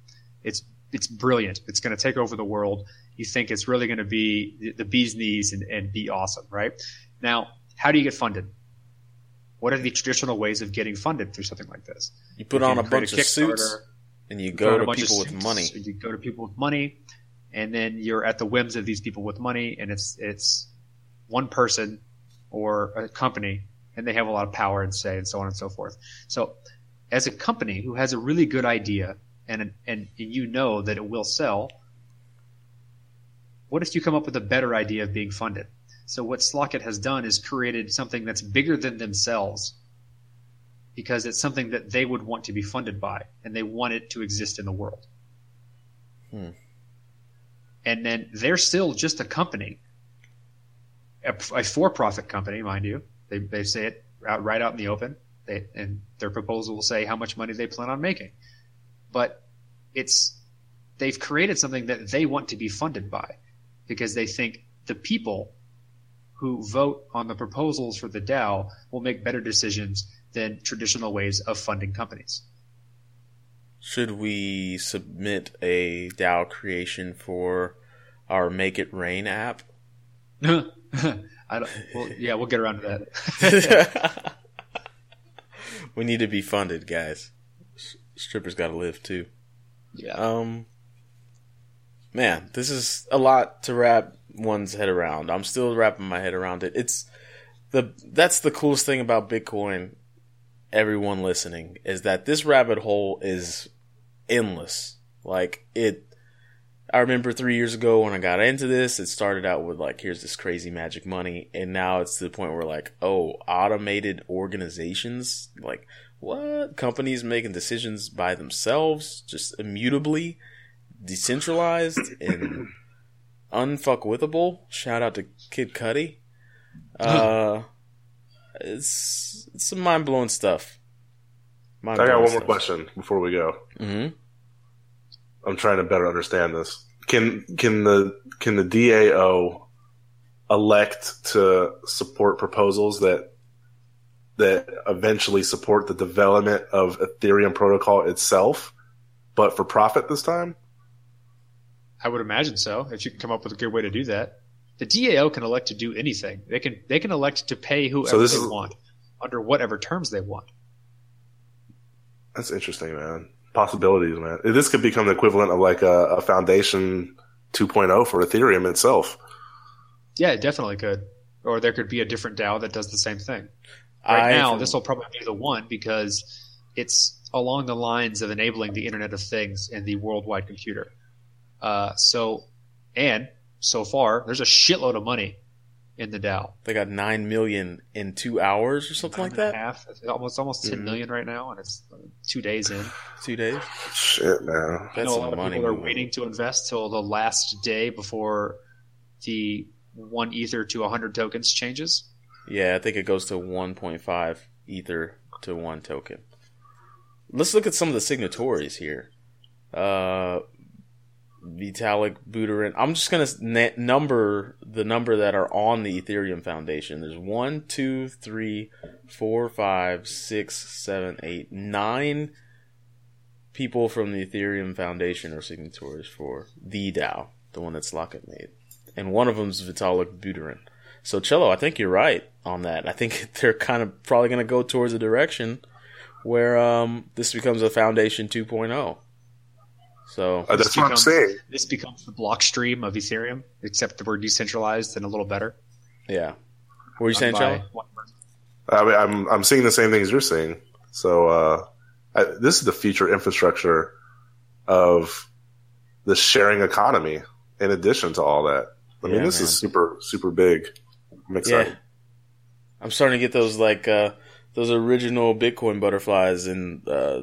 It's it's brilliant. It's going to take over the world. You think it's really going to be the, the bee's knees and, and be awesome, right? Now, how do you get funded? What are the traditional ways of getting funded through something like this? You put You on a bunch of suits and you go to people with suits, money. You go to people with money, and then you're at the whims of these people with money, and it's it's one person or a company, and they have a lot of power and say, and so on and so forth. So, as a company who has a really good idea and and you know that it will sell, what if you come up with a better idea of being funded? So what Slockit has done is created something that's bigger than themselves because it's something that they would want to be funded by and they want it to exist in the world. Hmm. And then they're still just a company, a, a for-profit company, mind you. They, they say it out, right out in the open, they, and their proposal will say how much money they plan on making. But it's they've created something that they want to be funded by because they think the people who vote on the proposals for the DAO will make better decisions than traditional ways of funding companies. Should we submit a DAO creation for our Make It Rain app? [LAUGHS] I don't, well, yeah, we'll get around to that. [LAUGHS] we need to be funded, guys. Strippers got to live too. Yeah. Um, man, this is a lot to wrap one's head around. I'm still wrapping my head around it. It's the that's the coolest thing about Bitcoin. Everyone listening is that this rabbit hole is endless. Like it. I remember three years ago when I got into this, it started out with like, here's this crazy magic money. And now it's to the point where like, oh, automated organizations, like what? Companies making decisions by themselves, just immutably, decentralized [COUGHS] and unfuckwithable. Shout out to Kid Cudi. Uh, it's, it's some mind blowing stuff. I got one more question before we go. Mm-hmm. I'm trying to better understand this. Can can the can the DAO elect to support proposals that that eventually support the development of Ethereum protocol itself, but for profit this time? I would imagine so. If you can come up with a good way to do that, the DAO can elect to do anything. They can they can elect to pay whoever So they is- want under whatever terms they want. That's interesting, man. Possibilities, man. This could become the equivalent of like a, a foundation 2.0 for Ethereum itself. Yeah, it definitely could. Or there could be a different DAO that does the same thing. Right I, now, this will probably be the one because it's along the lines of enabling the Internet of Things and the worldwide computer. Uh, so, and so far, there's a shitload of money in the DAO. they got nine million in two hours or something like Nine and a that. half. It's almost almost ten Mhm. million right now, and it's two days in. Two days. Shit, man. I That's know a some lot of money. people are waiting to invest till the last day before the one ether to 100 tokens changes. Yeah, I think it goes to 1.5 ether to one token. Let's look at some of the signatories here. Uh, Vitalik Buterin. I'm just gonna na- number the number that are on the Ethereum Foundation. There's one, two, three, four, five, six, seven, eight, nine people from the Ethereum Foundation are signatories for the DAO, the one that Slockit made, and one of them's Vitalik Buterin. So Cello, I think you're right on that. I think [LAUGHS] they're kind of probably to go towards a direction where um, this becomes a Foundation 2.0. So Uh, that's what I'm saying. This becomes the Blockstream of Ethereum, except that we're decentralized and a little better. yeah, what were you saying, By Cello? one person. I mean, I'm I'm seeing the same things you're seeing. So uh, I, this is the future infrastructure of the sharing economy. In addition to all that, I mean, Yeah, this man. is super super big. I'm excited. Yeah, I'm starting to get those like uh, those original Bitcoin butterflies and uh,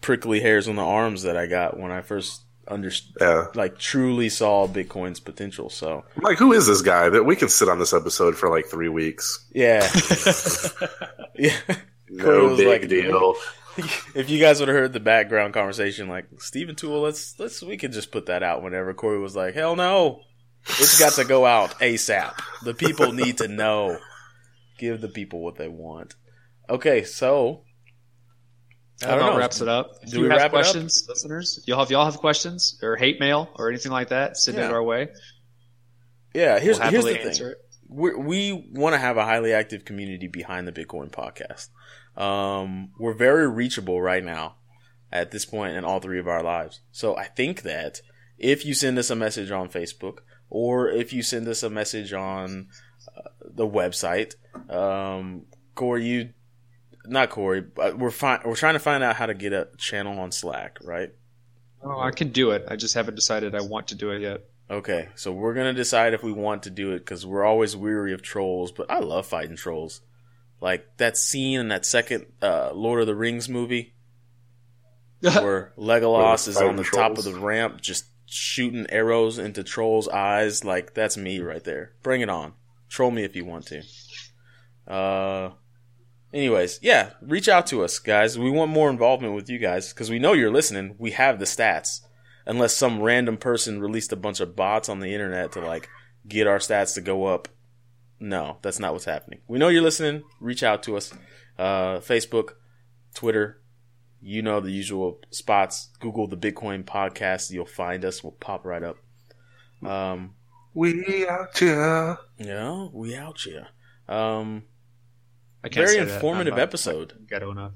prickly hairs on the arms that I got when I first understood, Yeah. like truly saw Bitcoin's potential. So like, who is this guy that we can sit on this episode for like three weeks? yeah, [LAUGHS] [LAUGHS] yeah. No big like- deal. [LAUGHS] if you guys would have heard the background conversation, like Stephan Tual, let's let's we could just put that out whenever Corey was like, "Hell no, it's got to go out asap. The people need to know. Give the people what they want." Okay, so I That don't know. wraps it up. If Do you we have wrap it up? questions, listeners, if y'all have y'all have questions or hate mail or anything like that, send Yeah. it our way. yeah, here's we'll here's happily the thing. answer it. we're, we want to have a highly active community behind the Bitcoin podcast. Um, we're very reachable right now at this point in all three of our lives. So I think that if you send us a message on Facebook or if you send us a message on uh, the website, um, Corey, you, not Corey, but we're fi- we're trying to find out how to get a channel on Slack, right? Oh, I can do it. I just haven't decided I want to do it yet. Okay, so we're gonna decide if we want to do it because we're always weary of trolls. But I love fighting trolls, like that scene in that second uh, Lord of the Rings movie [LAUGHS] where Legolas is on fighting the top of the ramp just shooting arrows into trolls' eyes. Like that's me right there. Bring it on. Troll me if you want to. Uh, anyways, yeah, reach out to us, guys. We want more involvement with you guys because we know you're listening. We have the stats. Unless some random person released a bunch of bots on the internet to like get our stats to go up No, that's not what's happening. We know you're listening. Reach out to us. Uh, Facebook, Twitter, you know the usual spots. Google the Bitcoin podcast. You'll find us. We'll pop right up. Um, we out here. Yeah, we out here. Um, I can't very say informative I'm episode. Ghetto enough.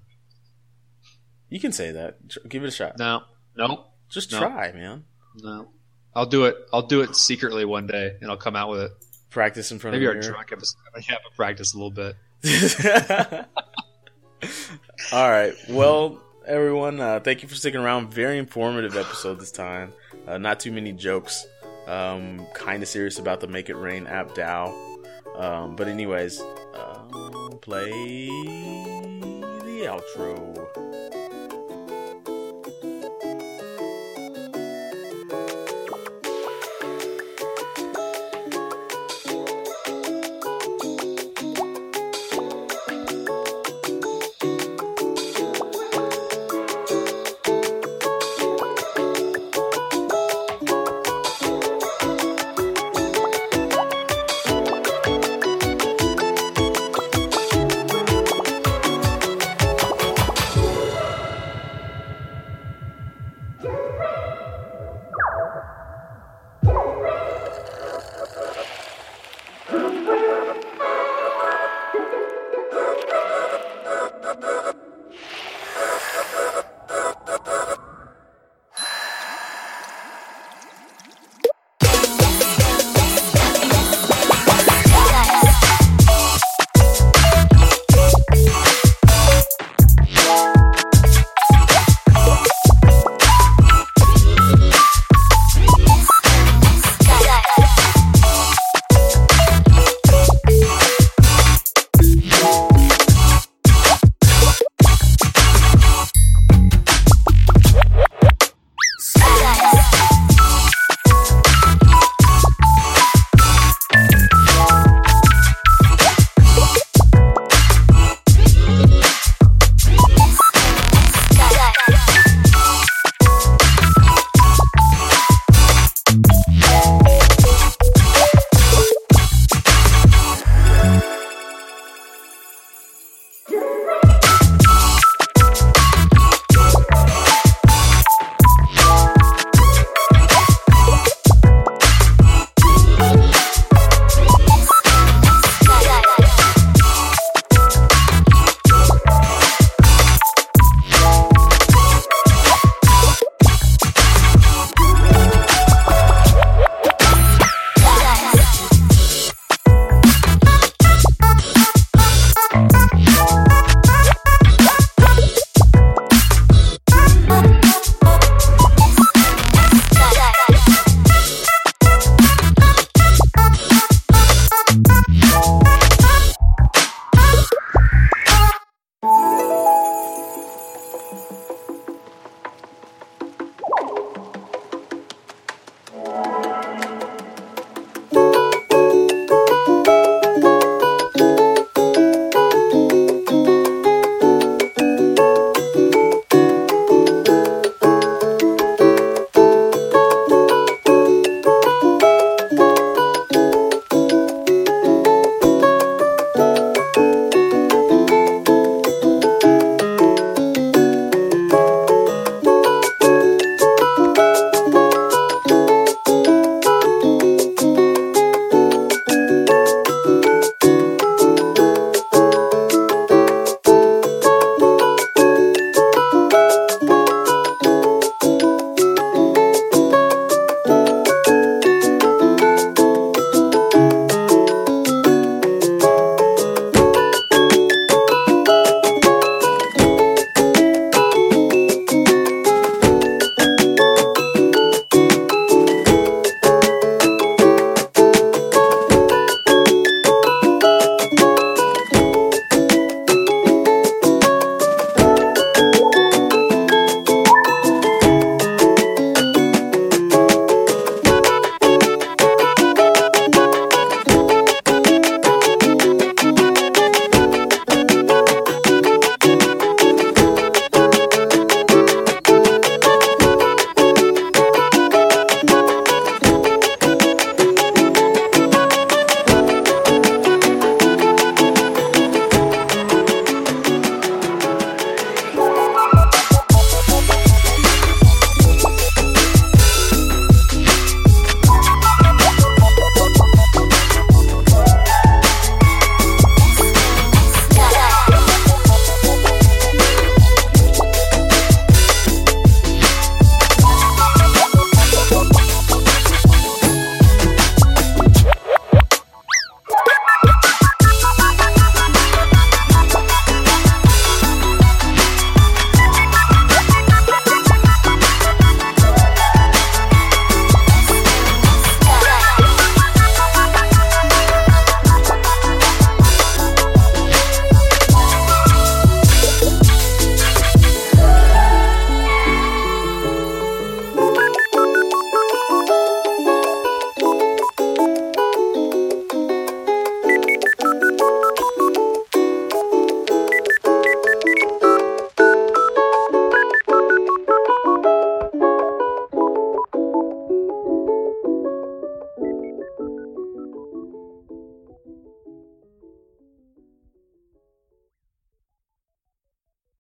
You can say that. Give it a shot. No, no, Just No. try, man. no. I'll do it. I'll do it secretly one day, and I'll come out with it. Practice in front Maybe of our the mirror. drunk episode. Yeah, but practice a little bit. [LAUGHS] All right. Well, everyone, uh, thank you for sticking around. Very informative episode this time. Uh, not too many jokes. Um, kind of serious about the Make It Rain app DAO. Um, but anyways, uh, play the outro.